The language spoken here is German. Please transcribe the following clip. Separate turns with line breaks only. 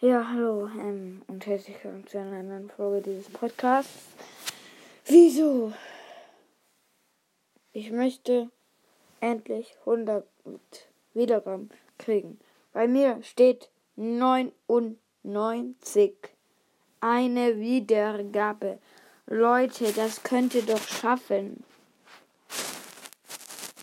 Ja, hallo ähm, und herzlich willkommen zu einer neuen Folge dieses Podcasts. Wieso? Ich möchte endlich 100 Wiedergaben kriegen. Bei mir steht 99. Eine Wiedergabe. Leute, das könnt ihr doch schaffen.